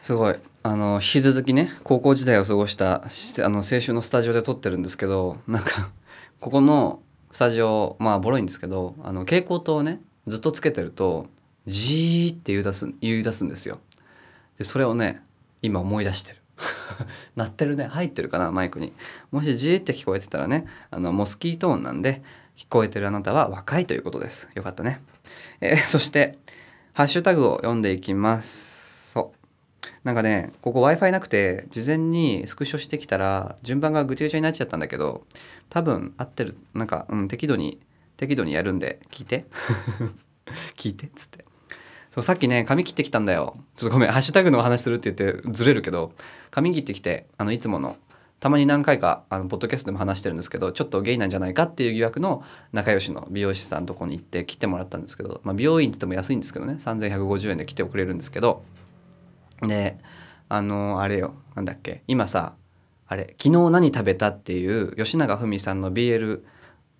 すごい。あの引き続きね高校時代を過ごしたあの青春のスタジオで撮ってるんですけどなんかここのスタジオまあボロいんですけどあの蛍光灯をねずっとつけてるとジーって言い出す言い出すんですよ。でそれをね今思い出してる。鳴ってるね。入ってるかなマイクに。もしジーって聞こえてたらねあのモスキートーンなんで聞こえてるあなたは若いということです。よかったね、えそしてハッシュタグを読んでいきます。なんかねここ w i f i なくて事前にスクショしてきたら順番がぐちゃぐちゃになっちゃったんだけど多分合ってる。なんか、うん、適度に適度にやるんで聞いて。聞いてっつって。そうさっきね髪切ってきたんだよ。ちょっとごめんハッシュタグのお話するって言ってずれるけど髪切ってきてあのいつものたまに何回かあのポッドキャストでも話してるんですけどちょっとゲイなんじゃないかっていう疑惑の仲良しの美容師さんのとこに行って切ってもらったんですけど、まあ、美容院って言っても安いんですけどね3150円で来てくれるんですけどであのあれよなんだっけ今さあれ「昨日何食べた?」っていう吉永文さんの BL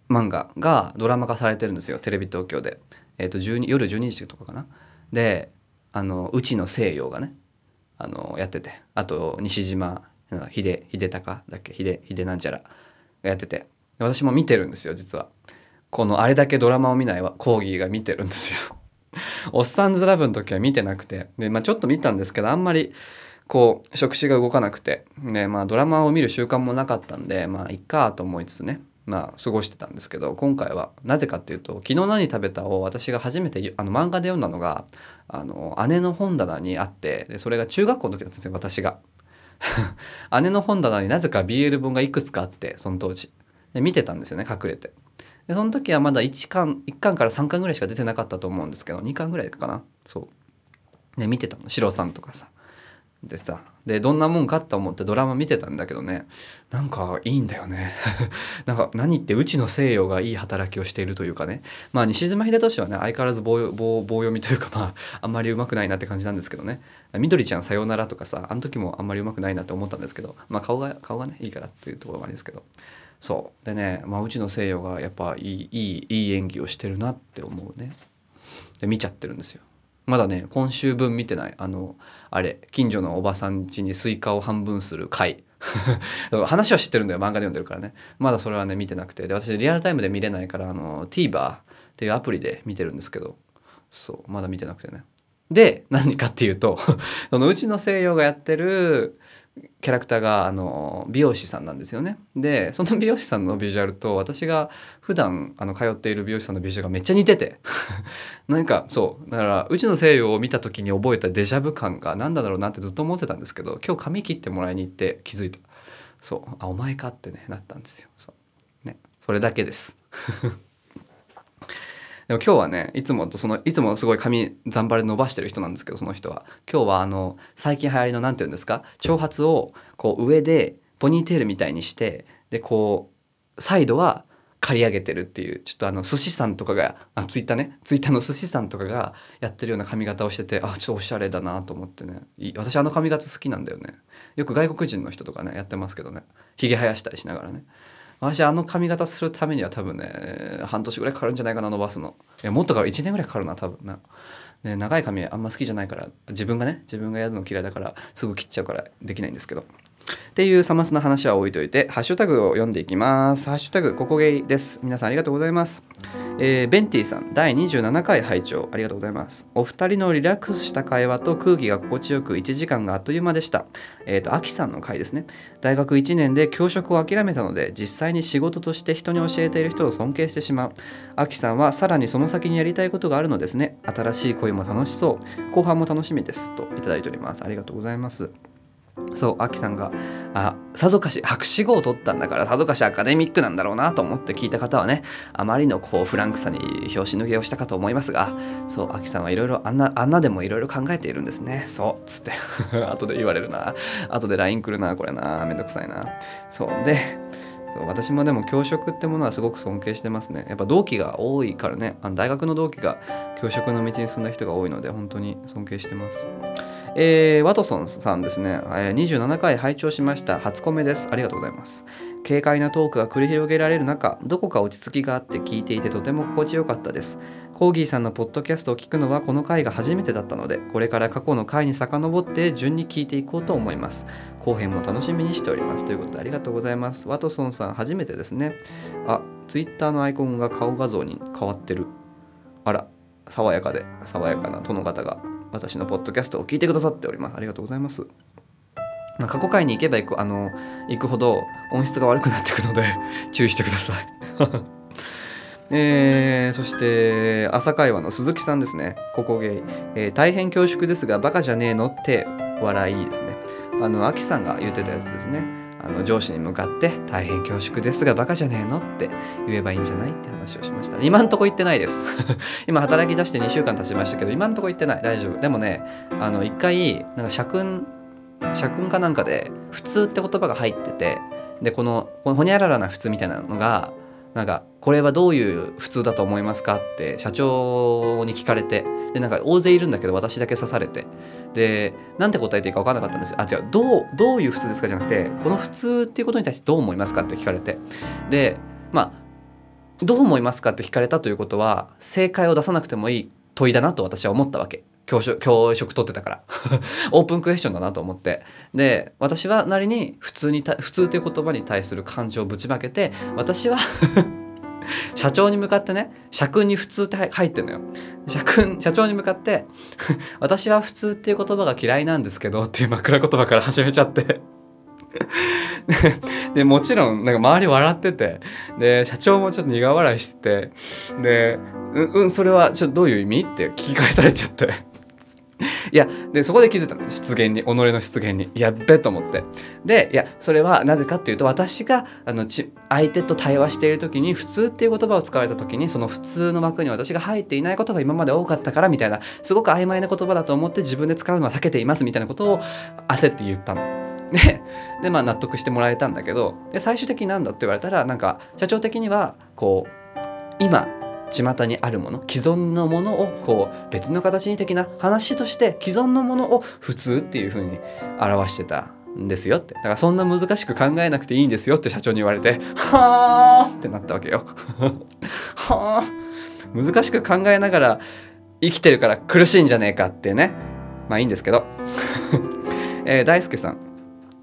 漫画がドラマ化されてるんですよテレビ東京で、えー、と12夜12時とかかな。であの内野西洋がねあのやってて。あと西島秀秀隆だっけ秀秀なんちゃらがやってて。私も見てるんですよ実は。このあれだけドラマを見ないわコーギーが見てるんですよ。おっさんずラブの時は見てなくてで、まあ、ちょっと見たんですけどあんまりこう触手が動かなくてで、まあ、ドラマを見る習慣もなかったんでまあいっかと思いつつねまあ過ごしてたんですけど今回はなぜかっていうと「昨日何食べた?」を私が初めてあの漫画で読んだのがあの姉の本棚にあってでそれが中学校の時だったんですよ私が。姉の本棚になぜか BL 本がいくつかあってその当時で見てたんですよね隠れてでその時はまだ1巻1巻から3巻ぐらいしか出てなかったと思うんですけど2巻ぐらいかな。そう。で見てたの。シロさんとかさ。でさでどんなもんかと思ってドラマ見てたんだけどね。なんかいいんだよね。なんか何言ってうちの西洋がいい働きをしているというかね。まあ西島秀俊はね相変わらず棒棒棒読みというかまああんまりうまくないなって感じなんですけどね「みどりちゃんさようなら」とかさあの時もあんまりうまくないなって思ったんですけどまあ顔が顔がねいいからっていうところもあるんですけど。そう。でね、まあ、内野聖陽がやっぱいいいいいい演技をしてるなって思うね。で見ちゃってるんですよ。まだね今週分見てない。あのあれ近所のおばさん家にスイカを半分する回 話は知ってるんだよ。漫画で読んでるからね。まだそれはね見てなくて。で私リアルタイムで見れないからあの TVer っていうアプリで見てるんですけど。そうまだ見てなくてね。で何かっていうと そのうちの西洋がやってるキャラクターがあの美容師さんなんですよね。でその美容師さんのビジュアルと私が普段あの通っている美容師さんのビジュアルがめっちゃ似てて。なんかそう。だからうちの西洋を見た時に覚えたデジャブ感が何だろうなってずっと思ってたんですけど今日髪切ってもらいに行って気づいた。そう。あお前かってねなったんですよ。そう。ね。それだけです。でも今日はねいつもとそのいつもすごい髪ざんばれ伸ばしてる人なんですけどその人は。今日はあの最近流行りの何て言うんですか？長髪をこう上でポニーテールみたいにしてでこうサイドは刈り上げてるっていうちょっとあの寿司さんとかがあツイッターね。ツイッターの寿司さんとかがやってるような髪型をしててあちょっとおしゃれだなと思ってね。私あの髪型好きなんだよね。よく外国人の人とかねやってますけどね。ひげ生やしたりしながらね。私あの髪型するためには多分ね半年ぐらいかかるんじゃないかな伸ばすの。いやもっとから1年ぐらいかかるな多分な、ね、長い髪あんま好きじゃないから自分がね自分がやるの嫌いだからすぐ切っちゃうからできないんですけど。っていうさますな話は置いといてハッシュタグを読んでいきます。ハッシュタグここゲイです。皆さんありがとうございます。えーベンティさん第27回拝聴ありがとうございます。お二人のリラックスした会話と空気が心地よく1時間があっという間でした。えっ、とアキさんの回ですね。大学1年で教職を諦めたので実際に仕事として人に教えている人を尊敬してしまう。アキさんはさらにその先にやりたいことがあるのですね。新しい恋も楽しそう。後半も楽しみです。といただいております。ありがとうございます。そう、アキさんが、あ、さぞかし博士号を取ったんだから、さぞかしアカデミックなんだろうなと思って聞いた方はね、あまりのこうフランクさに拍子抜けをしたかと思いますが、そう、アキさんはいろいろ、あんな、あんなでもいろいろ考えているんですね。そう、つって、後で言われるな。後で LINE 来るな、これな、めんどくさいな。そう、で、そう私もでも教職ってものはすごく尊敬してますね。やっぱ同期が多いからね、あの大学の同期が教職の道に進んだ人が多いので、本当に尊敬してます。えーワトソンさんですね、えー27回拝聴しました。初コメです。ありがとうございます。軽快なトークが繰り広げられる中どこか落ち着きがあって聞いていてとても心地よかったです。コーギーさんのポッドキャストを聞くのはこの回が初めてだったのでこれから過去の回に遡って順に聞いていこうと思います。後編も楽しみにしております。ということでありがとうございます。ワトソンさん初めてですね。あツイッターのアイコンが顔画像に変わってる。あら。爽やかで爽やかな殿方が私のポッドキャストを聞いてくださっております。ありがとうございます。過去回に行けば行くあの行くほど音質が悪くなっていくので 注意してください。えー、そして朝会話の鈴木さんですね。ここゲイ、えー大変恐縮ですがバカじゃねえのって笑いですね。あのアキさんが言ってたやつですね。あの上司に向かって「大変恐縮ですがバカじゃねえの?」って言えばいいんじゃないって話をしました。今んとこ言ってないです。今働き出して2週間経ちましたけど今んとこ言ってない。大丈夫。でもねあの一回なんか社訓社訓かなんかで「普通」って言葉が入っててでこのこのほにゃららな普通みたいなのがなんかこれはどういう普通だと思いますか？って社長に聞かれてでなんか大勢いるんだけど私だけ刺されて。でなんて答えていいか分からなかったんですよ。あ違うどうどういう普通ですかじゃなくてこの普通っていうことに対してどう思いますかって聞かれて。でまあどう思いますかって聞かれたということは正解を出さなくてもいい問いだなと私は思ったわけ。教職教職取ってたから。オープンクエスチョンだなと思って。で私はなりに普通に普通という言葉に対する感情をぶちまけて私は 社長に向かってね社訓に普通って入ってるのよ。社訓社長に向かって 私は普通っていう言葉が嫌いなんですけどっていう枕言葉から始めちゃって。でもちろんなんか周り笑ってて。で社長もちょっと苦笑いしてて。で「うんうんそれはちょっとどういう意味?」って聞き返されちゃって。いやでそこで気づいたの。失言に己の失言に。やっべと思って。でいやそれはなぜかっていうと私があのち相手と対話している時に普通っていう言葉を使われた時にその普通の枠に私が入っていないことが今まで多かったからみたいなすごく曖昧な言葉だと思って自分で使うのは避けていますみたいなことを焦って言ったの。ででまあ納得してもらえたんだけどで最終的に何だって言われたらなんか社長的にはこう今巷にあるもの既存のものをこう別の形に的な話として既存のものを普通っていう風に表してたんですよって。だからそんな難しく考えなくていいんですよって社長に言われてはあってなったわけよ。はあ難しく考えながら生きてるから苦しいんじゃねえかってね。まあいいんですけど、えー、大輔さん。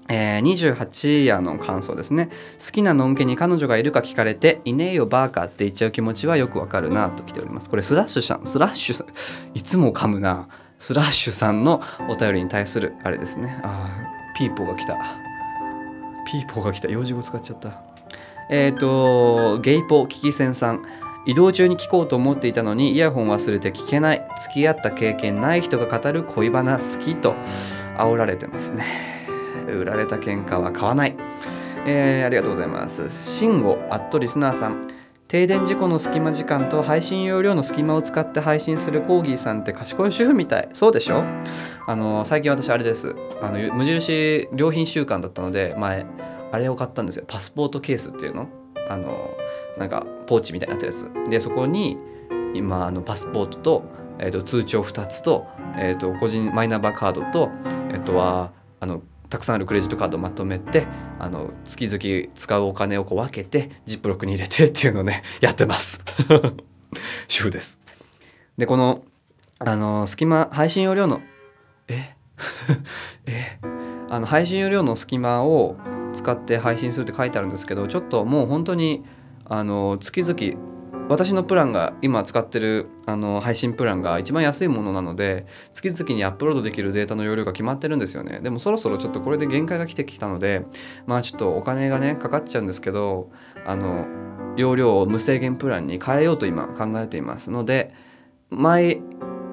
えー、28夜の感想ですね。好きなのんけに彼女がいるか聞かれていねえよバーカって言っちゃう気持ちはよくわかるなと来ております。これスラッシュさんスラッシュさんいつも噛むな。スラッシュさんのお便りに対するあれですね。あーピーポーが来た。ピーポーが来た。用事語使っちゃった。えっ、ー、とゲイポーキキセンさん。移動中に聞こうと思っていたのにイヤホン忘れて聞けない。付き合った経験ない人が語る恋バナ好きと煽られてますね。売られた喧嘩は買わない。えー、ありがとうございます。慎吾アットリスナーさん。停電事故の隙間時間と配信容量の隙間を使って配信するコーギーさんって賢い主婦みたい。そうでしょ？あの、最近私あれです。あの、無印良品週間だったので、前、あれを買ったんですよ。パスポートケースっていうの？あの、なんか、ポーチみたいになったやつ。で、そこに、今、あの、パスポートと、えーと、通帳2つと,、えーと、個人マイナンバーカードと、えっ、ー、とはあのたくさんあるクレジットカードをまとめてあの月々使うお金をこう分けてジップロックに入れてっていうのをね やってます。主婦です。でこのあの隙間配信容量のえ？え？あの配信容量の隙間を使って配信するって書いてあるんですけどちょっともう本当にあの月々私のプランが今使ってるあの配信プランが一番安いものなので月々にアップロードできるデータの容量が決まってるんですよね。でもそろそろちょっとこれで限界が来てきたのでまあちょっとお金がねかかっちゃうんですけどあの容量を無制限プランに変えようと今考えていますので前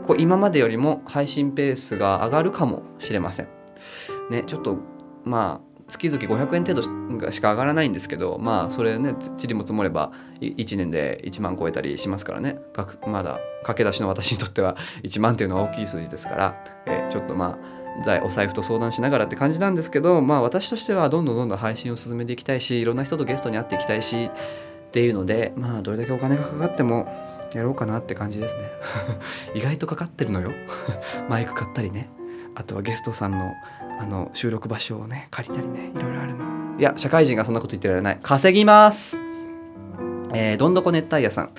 こう今までよりも配信ペースが上がるかもしれません。ねちょっとまあ月々500円程度しか上がらないんですけどまあそれねちりも積もれば1年で1万超えたりしますからね。まだ駆け出しの私にとっては 1万っていうのは大きい数字ですから、え、ちょっとまあお財布と相談しながらって感じなんですけどまあ私としてはどんどんどんどん配信を進めていきたいしいろんな人とゲストに会っていきたいしっていうのでまあどれだけお金がかかってもやろうかなって感じですね。意外とかかってるのよ。マイク買ったりね。あとはゲストさんのあの収録場所をね借りたりねいろいろあるのいや社会人がそんなこと言ってられない稼ぎますえー、どんどこ熱帯夜さん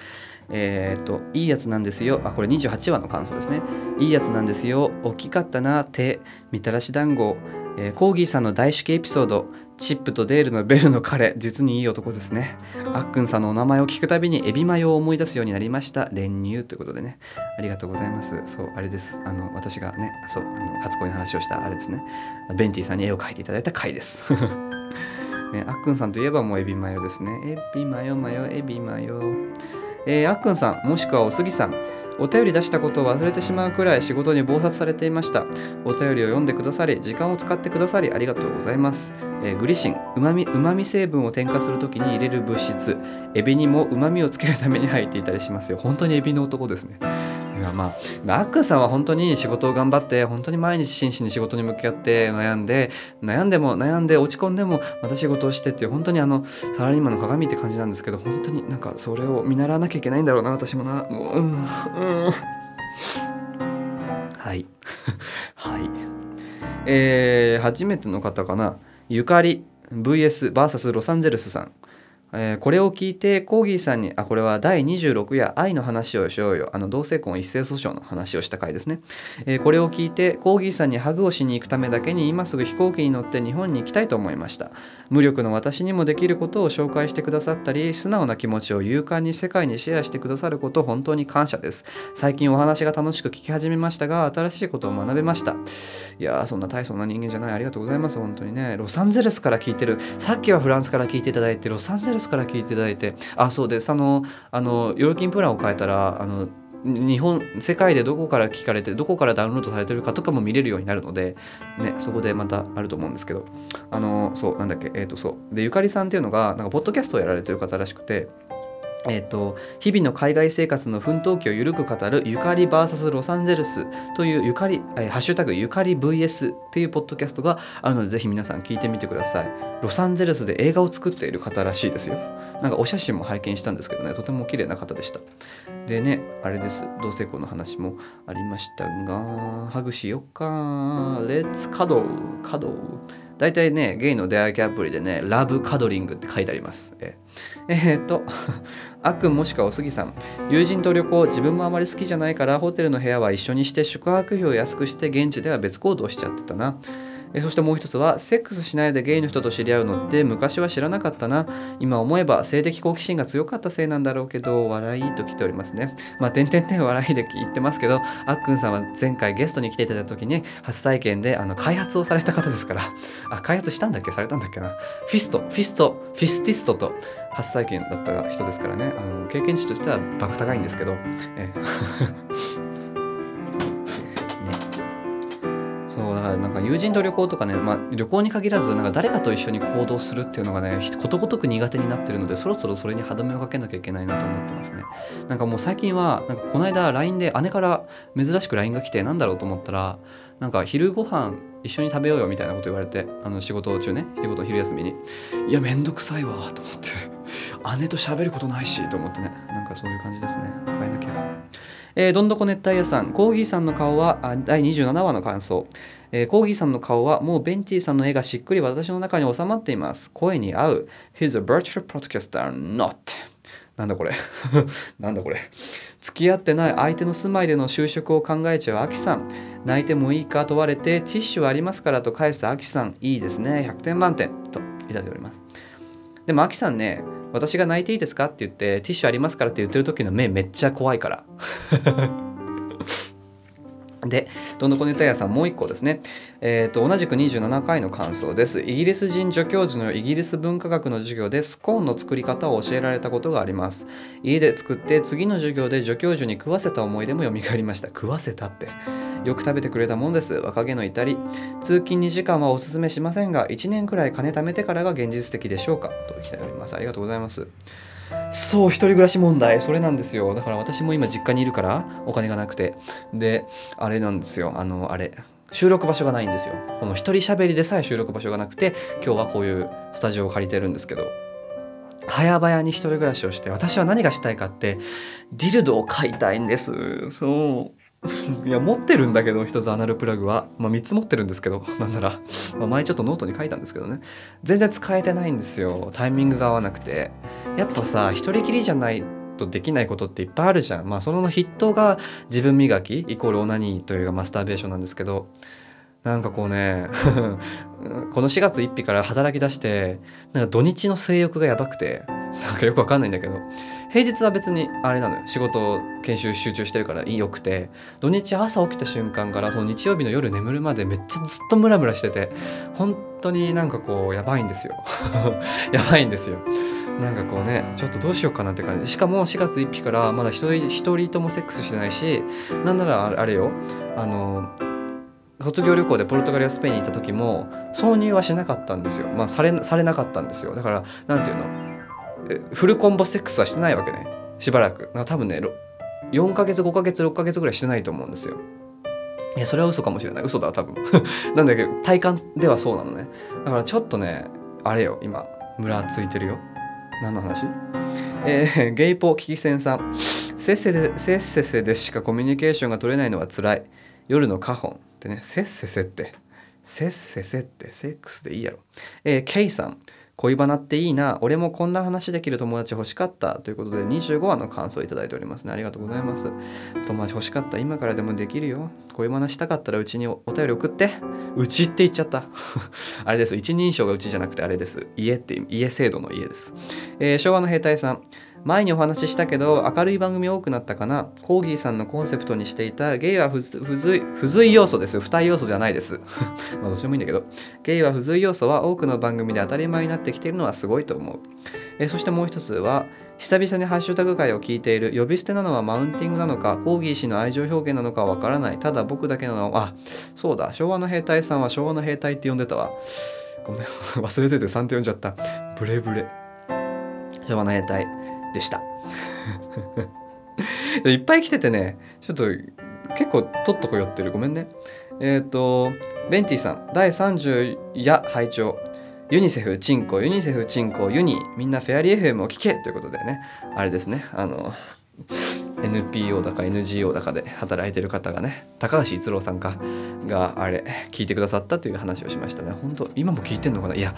えっ、と、いいやつなんですよ。あ、これ28話の感想ですね。いいやつなんですよ。大きかったな、手、みたらし団子。えー、コーギーさんの大手記エピソード。チップとデールのベルの彼、実にいい男ですね。あっくんさんのお名前を聞くたびにエビマヨを思い出すようになりました。練乳ということでね。ありがとうございます。そう、あれです。あの、私がね、そう、あの初恋の話をしたあれですね。ベンティさんに絵を描いていただいた回です。ね、あっくんさんといえばもうエビマヨですね。エビマヨマヨ、エビマヨ。えー、あっくんさん、もしくはおすぎさん、お便り出したことを忘れてしまうくらい仕事に忙殺されていました。お便りを読んでくださり、時間を使ってくださりありがとうございます。えー、グリシン、うまみ、うまみ成分を添加するときに入れる物質、エビにもうまみをつけるために入っていたりしますよ。本当にエビの男ですね。いやまあ、アックさんは本当に仕事を頑張って本当に毎日真摯に仕事に向き合って悩んで悩んでも悩んで落ち込んでもまた仕事をしてっていう本当にあのサラリーマンの鏡って感じなんですけど本当になんかそれを見習わなきゃいけないんだろうな私もな。もううんうん。はい。はい。えー、初めての方かな。ゆかり VSVS ロサンゼルスさん。えー、これを聞いてコーギーさんにあこれは第26夜愛の話をしようよ。あの同性婚一斉訴訟の話をした回ですね、えー、これを聞いてコーギーさんにハグをしに行くためだけに今すぐ飛行機に乗って日本に行きたいと思いました。無力の私にもできることを紹介してくださったり素直な気持ちを勇敢に世界にシェアしてくださること本当に感謝です。最近お話が楽しく聞き始めましたが新しいことを学べました。いやーそんな大層な人間じゃない。ありがとうございます。本当にね。ロサンゼルスから聞いてる。さっきはフランスから聞いていただいてロサンゼルスから聞いていただいてあそうですあのあの料金プランを変えたらあの日本世界でどこから聞かれてどこからダウンロードされてるかとかも見れるようになるので、ね、そこでまたあると思うんですけどあのそうなんだっけえっ、ー、とそう。でゆかりさんっていうのがなんかポッドキャストをやられてる方らしくてえーと、日々の海外生活の奮闘記をゆるく語るゆかり VS ロサンゼルスというゆかり、えー、ハッシュタグゆかり VS っていうポッドキャストがあるのでぜひ皆さん聞いてみてください。ロサンゼルスで映画を作っている方らしいですよ。なんかお写真も拝見したんですけどねとても綺麗な方でした。でねあれです。同性婚の話もありましたがハグしよっか。レッツカドルカドル大体ねゲイの出会い系アプリでねラブカドリングって書いてあります。え えー、っとあくんもしくはおすぎさん。友人と旅行自分もあまり好きじゃないからホテルの部屋は一緒にして宿泊費を安くして現地では別行動しちゃってたな。えそしてもう一つはセックスしないでゲイの人と知り合うのって昔は知らなかったな。今思えば性的好奇心が強かったせいなんだろうけど笑いと来ておりますね。まあ点々点笑いで言ってますけどあっくんさんは前回ゲストに来ていただいた時に初体験であの開発をされた方ですから。あ開発したんだっけ？されたんだっけな？フィスト。フィスト。フィスティストと初体験だった人ですからね。あの経験値としてはバク高いんですけど。え。からなんか友人と旅行とかね、まあ、旅行に限らずなんか誰かと一緒に行動するっていうのがねことごとく苦手になってるのでそろそろそれに歯止めをかけなきゃいけないなと思ってますね。なんかもう最近はなんかこの間 LINE で姉から珍しく LINE が来てなんだろうと思ったらなんか昼ご飯一緒に食べようよみたいなこと言われてあの仕事中ね仕事昼休みに。いやめんどくさいわと思って。姉と喋ることないしと思ってね。なんかそういう感じですね。変えなきゃ。えー、どんどこ熱帯夜さん、コーギーさんの顔は、第27話の感想。えー、コーギーさんの顔はもうベンティさんの絵がしっくり私の中に収まっています。声に合う。He's a virtual podcaster, not. なんだこれ なんだこれ付き合ってない相手の住まいでの就職を考えちゃうアキさん。泣いてもいいか問われてティッシュありますからと返すアキさん。いいですね。100点満点。といただいております。でもアキさんね、私が泣いていいですかって言ってティッシュありますからって言ってる時の目めっちゃ怖いからで、どんどこネタ屋さんもう一個ですね。えっ、ー、と、同じく27回の感想です。イギリス人助教授のイギリス文化学の授業でスコーンの作り方を教えられたことがあります。家で作って次の授業で助教授に食わせた思い出も蘇りました。食わせたって。よく食べてくれたもんです。若気の至り。通勤2時間はおすすめしませんが、1年くらい金貯めてからが現実的でしょうかと来ております。ありがとうございます。そう、一人暮らし問題。それなんですよ。だから私も今実家にいるから、お金がなくて。で、あれなんですよ。あの、あれ。収録場所がないんですよ。この一人喋りでさえ収録場所がなくて、今日はこういうスタジオを借りてるんですけど、早々に一人暮らしをして、私は何がしたいかって、ディルドを買いたいんです。そう。いや持ってるんだけど一つアナルプラグは、まあ、3つ持ってるんですけど なんなら、まあ、前ちょっとノートに書いたんですけどね。全然使えてないんですよ。タイミングが合わなくて。やっぱさ一人きりじゃないとできないことっていっぱいあるじゃん。まあその筆頭が自分磨きイコールオナニーというかマスターベーションなんですけど。なんかこうね この4月1日から働き出してなんか土日の性欲がやばくて。なんかよくわかんないんだけど平日は別にあれなのよ。仕事研修集中してるからいいよくて土日朝起きた瞬間からその日曜日の夜眠るまでめっちゃずっとムラムラしてて本当になんかこうやばいんですよ。やばいんですよ。なんかこうねちょっとどうしようかなって感じ。しかも4月1日からまだ一人一人ともセックスしてないしなんならあれよ。あの卒業旅行でポルトガルやスペインに行った時も挿入はしなかったんですよ。まあされされなかったんですよ。だから何て言うの？フルコンボセックスはしてないわけね。しばらく。多分ね4ヶ月5ヶ月6ヶ月ぐらいしてないと思うんですよ。いやそれは嘘かもしれない。嘘だ多分。なんだけど体感ではそうなのね。だからちょっとねあれよ今ムラついてるよ。何の話？えー、ゲイポ危機戦さん。せっせでせっせせでしかコミュニケーションが取れないのは辛い。夜の花本ってね、せっせせって、せっせせってセックスでいいやろ。えー、ケイさん、恋バナっていいな、俺もこんな話できる友達欲しかったということで25話の感想をいただいておりますね。ありがとうございます。友達欲しかった、今からでもできるよ。恋バナしたかったらうちにお便り送って。うちって言っちゃった。あれです。一人称がうちじゃなくてあれです。家って家制度の家です。えー、昭和の兵隊さん。前にお話ししたけど明るい番組多くなったかな。コーギーさんのコンセプトにしていたゲイは不随不随要素です。不対要素じゃないです。まあどっちでもいいんだけど。ゲイは不随要素は多くの番組で当たり前になってきているのはすごいと思う。えそしてもう一つは久々にハッシュタグ会を聞いている呼び捨てなのはマウンティングなのかコーギー氏の愛情表現なのかわからない。ただ僕だけなのあそうだ。昭和の兵隊さんは昭和の兵隊って呼んでたわ。ごめん 忘れてて3って呼んじゃった。ブレブレ。昭和の兵隊。でした。いっぱい来ててねちょっと結構とっとこ寄ってる。ごめんね。えっ、ー、とベンティさん第30夜拝聴ユニセフチンコ。ユニセフチンコ。ユニみんなフェアリー FM を聞け。ということでね。あれですね。あの NPO だか NGO だかで働いてる方がね高橋逸郎さんかがあれ聞いてくださったという話をしましたね。本当今も聞いてんのかな？いや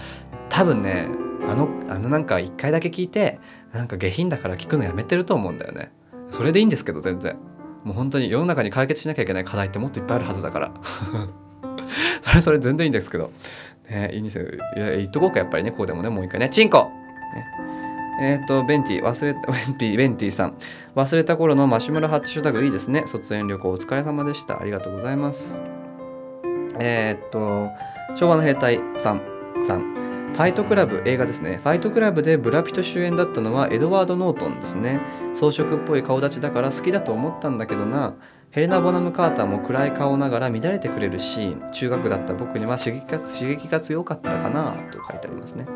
多分ねあのあのなんか一回だけ聞いてなんか下品だから聞くのやめてると思うんだよね。それでいいんですけど全然。もう本当に世の中に解決しなきゃいけない課題ってもっといっぱいあるはずだから。それそれ全然いいんですけど。ねいいんですよ。いや言っとこうかやっぱりね。こうでもねもう一回ね。チンコ、えっ、ー、とベンティ忘れた ベンティベンティさん。忘れた頃のマシュマロハッシュタグいいですね。卒園旅行お疲れ様でした。ありがとうございます。えっ、ー、と昭和の兵隊さん。さん。ファイトクラブ映画ですね。ファイトクラブでブラピと主演だったのはエドワード・ノートンですね。装飾っぽい顔立ちだから好きだと思ったんだけどな。ヘレナ・ボナム・カーターも暗い顔ながら乱れてくれるシーン。中学だった僕には刺激が刺激が強かったかなと書いてありますね。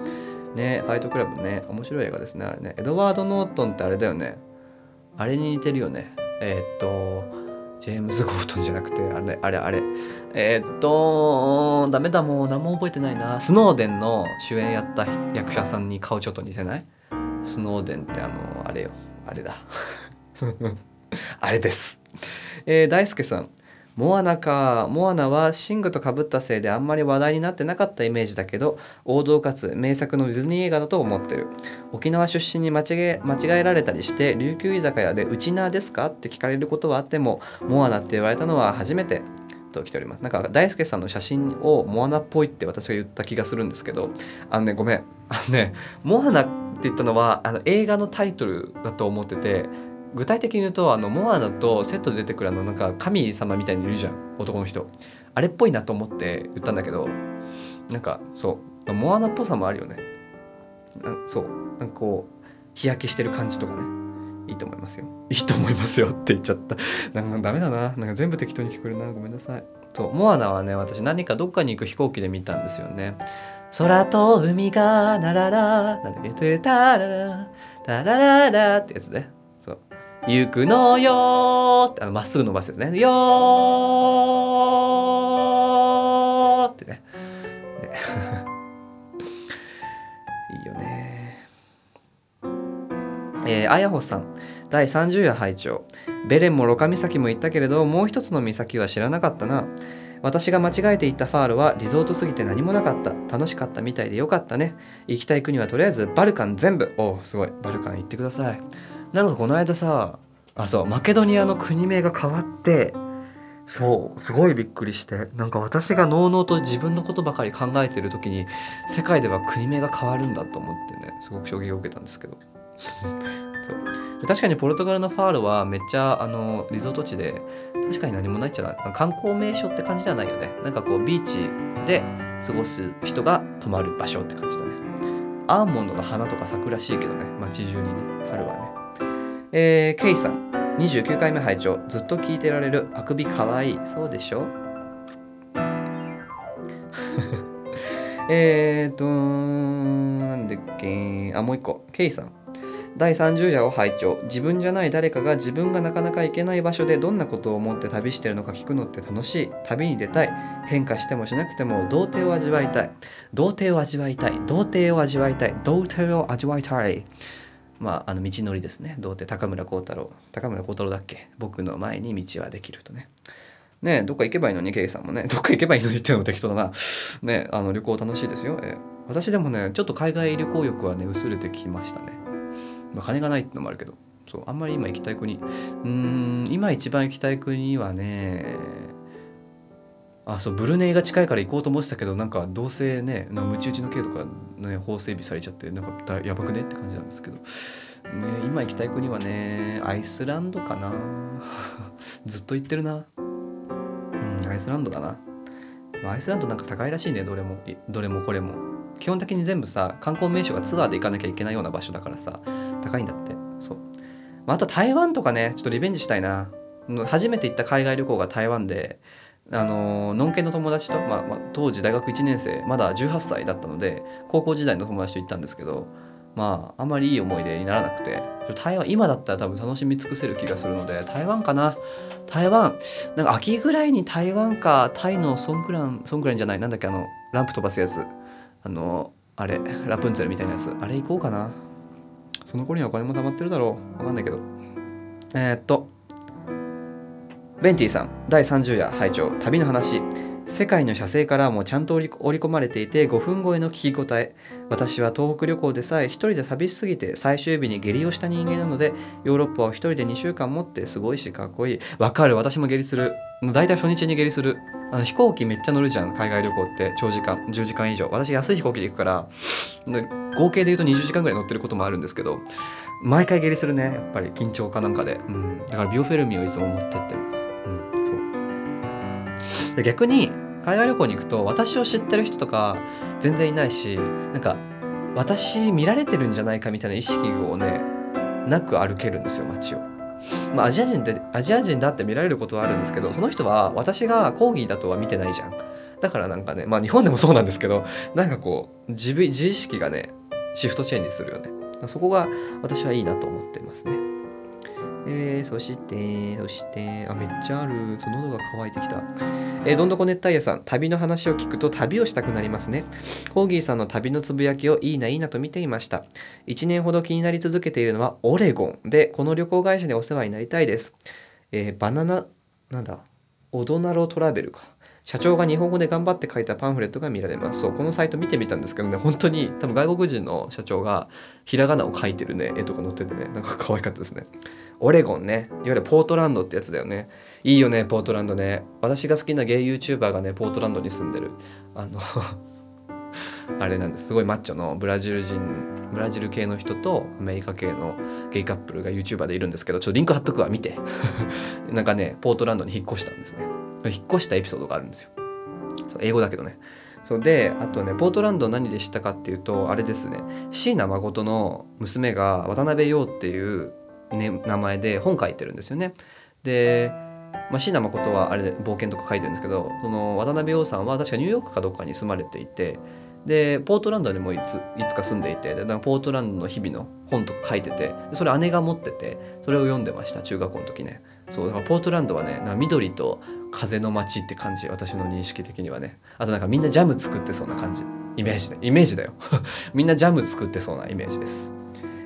ねファイトクラブね面白い映画ですねあれね。エドワード・ノートンってあれだよね。あれに似てるよね。えー、っとジェームズ・ゴートンじゃなくて、あれ、あれ、あれ。えー、っと、ダメだ、もう何も覚えてないな。スノーデンの主演やった役者さんに顔ちょっと似せない？スノーデンってあの、あれよ。あれだ。あれです。えー、大輔さん。モアナか。モアナは寝具とかぶったせいであんまり話題になってなかったイメージだけど、王道かつ名作のディズニー映画だと思ってる。沖縄出身に間違え間違えられたりして、琉球居酒屋でうちなですか？って聞かれることはあっても、モアナって言われたのは初めて。と来ております。なんか大輔さんの写真をモアナっぽいって私が言った気がするんですけど、あのね、ごめん。あのね、モアナって言ったのはあの映画のタイトルだと思ってて、具体的に言うとあのモアナとセットで出てくるあのなんか神様みたいにいるじゃん男の人。あれっぽいなと思って言ったんだけどなんかそうモアナっぽさもあるよねそうなんかこう日焼けしてる感じとかね。いいと思いますよ。いいと思いますよって言っちゃった。なんかダメだな。なんか全部適当に聞こえるな。ごめんなさい。そうモアナはね私何かどっかに行く飛行機で見たんですよね。空と海がなららなんだっけタララタラララってやつね。行くのよってあのまっすぐ伸ばすやつね。よーってね。ね。いいよね。えー、あやほさん。第30夜拝聴。ベレンもロカ岬も行ったけれどもう一つの岬は知らなかったな。私が間違えて行ったファーロはリゾートすぎて何もなかった。楽しかったみたいでよかったね。行きたい国はとりあえずバルカン全部。おおすごい。バルカン行ってください。なんかこの間さあそうマケドニアの国名が変わってそうすごいびっくりしてなんか私がのうのうと自分のことばかり考えてる時に世界では国名が変わるんだと思ってねすごく衝撃を受けたんですけど。そう。確かにポルトガルのファールはめっちゃあのリゾート地で確かに何もないっちゃない。観光名所って感じではないよね。なんかこうビーチで過ごす人が泊まる場所って感じだね。アーモンドの花とか咲くらしいけどね街中にね春はね。えー、ケイさん29回目拝聴。ずっと聞いてられる。あくびかわいい。そうでしょ？えっとなんだっけ？あもう一個。ケイさん。第30夜を拝聴。自分じゃない誰かが自分がなかなか行けない場所でどんなことを思って旅してるのか聞くのって楽しい。旅に出たい。変化してもしなくても童貞を味わいたい。童貞を味わいたい。童貞を味わいたい。童貞を味わいたい。まあ、あの道のりですね。童貞高村光太郎。高村光太郎だっけ？僕の前に道はできるとね。ねどっか行けばいいのに？ケイさんもね。どっか行けばいいのにっていうのも適当だな。ねあの旅行楽しいですよ、えー、私でもねちょっと海外旅行欲はね薄れてきましたね。まあ、金がないってのもあるけど。そうあんまり今行きたい国。うん今一番行きたい国はねあそうブルネイが近いから行こうと思ってたけどなんかどうせねムチ打ちの刑とか、ね、法整備されちゃってなんかやばくねって感じなんですけど、ね、今行きたい国はねアイスランドかな。ずっと行ってるな。うんアイスランドだな。アイスランドなんか高いらしいねどれも。どれもこれも。基本的に全部さ観光名所がツアーで行かなきゃいけないような場所だからさ高いんだって。そう、まあ、あと台湾とかねちょっとリベンジしたいな。初めて行った海外旅行が台湾であののんけの友達と、まあまあ、当時大学1年生まだ18歳だったので高校時代の友達と行ったんですけどまああんまりいい思い出にならなくて台湾今だったら多分楽しみ尽くせる気がするので台湾かな。台湾なんか秋ぐらいに台湾かタイのソンクランソンクランじゃないなんだっけあのランプ飛ばすやつ。あのあれラプンツェルみたいなやつ。あれ行こうかな。その頃にはお金も貯まってるだろう。わかんないけど。えー、っとベンティさん第30夜拝聴旅の話。世界の写生からもちゃんと織り込まれていて5分超えの聞き応え。私は東北旅行でさえ一人で旅しすぎて最終日に下痢をした人間なのでヨーロッパを一人で2週間持ってすごいしかっこいい。わかる私も下痢する。大体初日に下痢する。あの飛行機めっちゃ乗るじゃん海外旅行って長時間10時間以上。私安い飛行機で行くから合計で言うと20時間ぐらい乗ってることもあるんですけど毎回下痢するねやっぱり。緊張かなんかで、うん、だからビオフェルミンをいつも持ってってます、うん、そう。逆に海外旅行に行くと私を知ってる人とか全然いないしなんか私見られてるんじゃないかみたいな意識をねなく歩けるんですよ街を。まあ、アジア人ってアジア人だって見られることはあるんですけどその人は私がコーギーだとは見てないじゃん。だからなんかねまあ日本でもそうなんですけどなんかこう自自意識がねシフトチェンジするよね。そこが私はいいなと思ってますね。えー、そして、そして、あ、めっちゃある。その喉が渇いてきた。えー、どんどこ熱帯夜さん、旅の話を聞くと旅をしたくなりますね。コーギーさんの旅のつぶやきをいいないいなと見ていました。1年ほど気になり続けているのはオレゴンで、この旅行会社にお世話になりたいです。えー、バナナ、なんだ、オドナロトラベルか。社長が日本語で頑張って書いたパンフレットが見られます。そう、このサイト見てみたんですけどね、本当に多分外国人の社長がひらがなを書いてるね、絵とか載っててね、なんか可愛かったですね。オレゴンねいわゆるポートランドってやつだよね。いいよねポートランドね。私が好きなゲイ YouTuber がねポートランドに住んでる。あの あれなんです。すごいマッチョのブラジル人ブラジル系の人とアメリカ系のゲイカップルが YouTuber でいるんですけどちょっとリンク貼っとくわ見て。なんかねポートランドに引っ越したんですね引っ越したエピソードがあるんですよ。そう英語だけどね。そうであとねポートランド何で知ったかっていうとあれですね。椎名誠の娘が渡辺陽っていうね、名前で本書いてるんですよね。で、まあ、椎名誠はあれで冒険とか書いてるんですけどその渡辺陽さんは確かニューヨークかどっかに住まれていてでポートランドにもいついつか住んでいてでポートランドの日々の本とか書いててそれ姉が持っててそれを読んでました中学校の時ね。そうだからポートランドはねな緑と風の街って感じ私の認識的にはね。あとなんかみんなジャム作ってそうな感じ。イメージでイメージだよ。みんなジャム作ってそうなイメージです。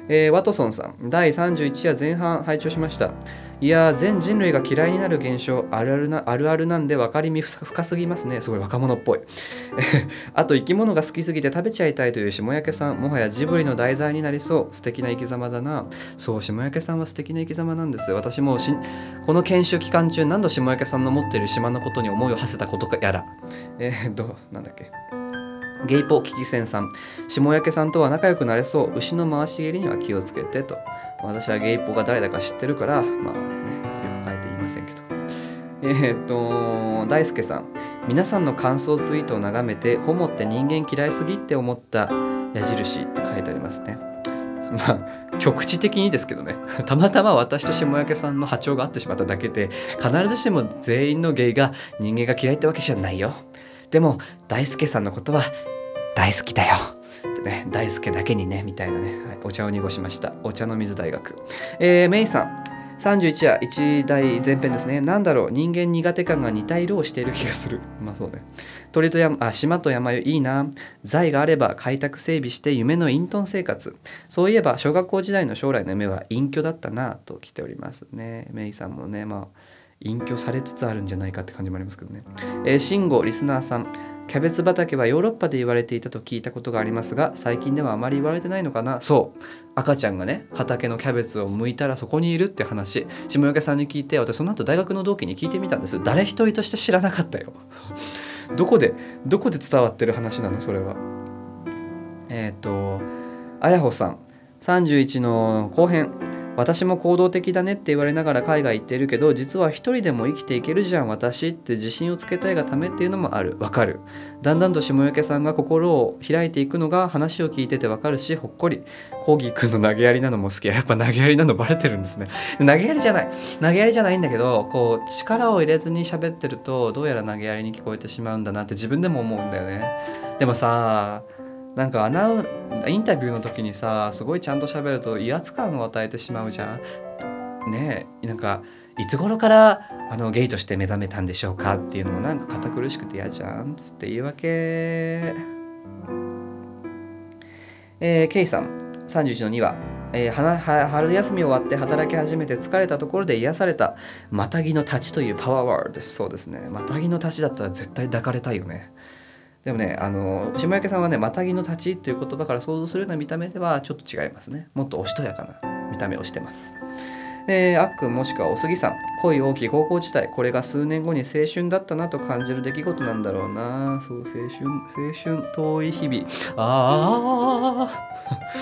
えー、ワトソンさん、第31夜前半拝聴しました。いや全人類が嫌いになる現象あるあるなあるあるなんで分かりみ深すぎますね。すごい若者っぽい。あと生き物が好きすぎて食べちゃいたいという下焼さんもはやジブリの題材になりそう。素敵な生き様だな。そう下焼さんは素敵な生き様なんです私もしこの研修期間中何度下焼さんの持っている島のことに思いを馳せたことかやら。えー、っとなんだっけ？ゲイポ危機戦さん。下焼さんとは仲良くなれそう。牛の回し蹴りには気をつけてと。私はゲイポが誰だか知ってるからまあねよくあえて言いませんけど。えー、っと大輔さん。皆さんの感想ツイートを眺めてホモって人間嫌いすぎって思った矢印って書いてありますね。まあ局地的にですけどね。たまたま私と下焼さんの波長が合ってしまっただけで必ずしも全員のゲイが人間が嫌いってわけじゃないよ。でも大輔さんのことは大好きだよね大輔だけにねみたいなね、はい、お茶を濁しましたお茶の水大学えー、メイさん31話1題前編ですね。なんだろう、人間苦手感が似た色をしている気がする。まあそうね。鳥と山、あ、島と山よ、いいな。財があれば開拓整備して夢の隠遁生活。そういえば、小学校時代の将来の夢は隠居だったなと来ておりますね。メイさんもね、まあ、隠居されつつあるんじゃないかって感じもありますけどね。えー、慎吾リスナーさん。キャベツ畑はヨーロッパで言われていたと聞いたことがありますが最近ではあまり言われてないのかな。そう。赤ちゃんがね畑のキャベツを剥いたらそこにいるって話。下焼さんに聞いて私その後大学の同期に聞いてみたんです。誰一人として知らなかったよ。どこでどこで伝わってる話なの？それは。えっ、ー、とあやほさん。31の後編。私も行動的だねって言われながら海外行ってるけど実は一人でも生きていけるじゃん私って自信をつけたいがためっていうのもある。わかる。だんだんと下焼さんが心を開いていくのが話を聞いててわかるしほっこり。コーギーくんの投げやりなのも好きやっぱ投げやりなのバレてるんですね。投げやりじゃない。投げやりじゃないんだけどこう力を入れずに喋ってるとどうやら投げやりに聞こえてしまうんだなって自分でも思うんだよね。でもさなんかアナウインタビューの時にさすごいちゃんと喋ると威圧感を与えてしまうじゃん。ねえなんかいつ頃からあのゲイとして目覚めたんでしょうかっていうのもなんか堅苦しくて嫌じゃん。って言い訳。えー、ケイさん。31の2は、えー、春休み終わって働き始めて疲れたところで癒されたまたぎの立ちというパワーワードです。そうですね。またぎの立ちだったら絶対抱かれたいよね。でもねあの下焼さんはね「またぎの立ち」っていう言葉から想像するような見た目ではちょっと違いますね。もっとおしとやかな見た目をしてます。えー、あっくんもしくはおすぎさん。恋大きい高校時代。これが数年後に青春だったなと感じる出来事なんだろうな。そう青春青春遠い日々。ああ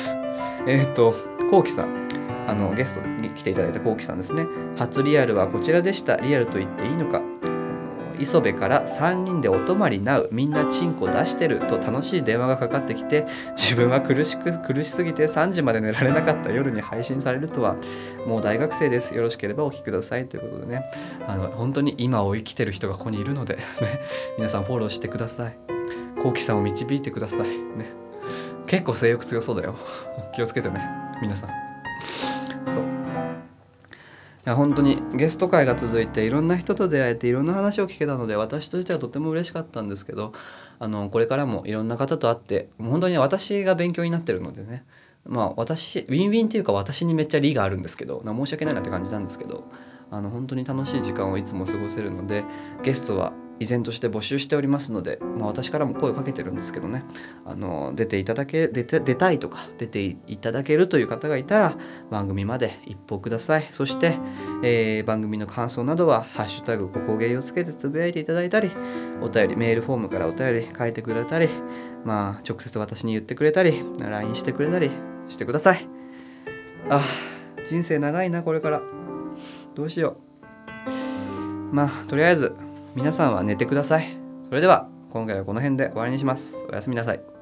えっとこうきさん。あのゲストに来ていただいたこうきさんですね。初リアルはこちらでした。リアルと言っていいのか。磯部から3人でお泊まりなうみんなチンコ出してると楽しい電話がかかってきて自分は苦しく苦しすぎて3時まで寝られなかった夜に配信されるとはもう大学生です。よろしければお聞きください。ということでね。あの本当に今を生きてる人がここにいるので、皆さんフォローしてください。こうきさんを導いてください。ね。結構性欲強そうだよ。気をつけてね。皆さん。や本当にゲスト会が続いていろんな人と出会えていろんな話を聞けたので私としてはとても嬉しかったんですけどあのこれからもいろんな方と会って本当に私が勉強になってるのでねまあ私ウィンウィンっていうか私にめっちゃ利があるんですけど申し訳ないなって感じなんですけどあの本当に楽しい時間をいつも過ごせるのでゲストは依然として募集しておりますので、まあ、私からも声をかけてるんですけどね。あの出ていただけ出て出たいとか出ていただけるという方がいたら番組まで一報ください。そして、えー、番組の感想などは「ハッシュタグここゲイ」をつけてつぶやいていただいたりお便りメールフォームからお便り書いてくれたりまあ直接私に言ってくれたり LINE してくれたりしてください。あ人生長いなこれから。どうしよう。まあとりあえず皆さんは寝てください。それでは今回はこの辺で終わりにします。おやすみなさい。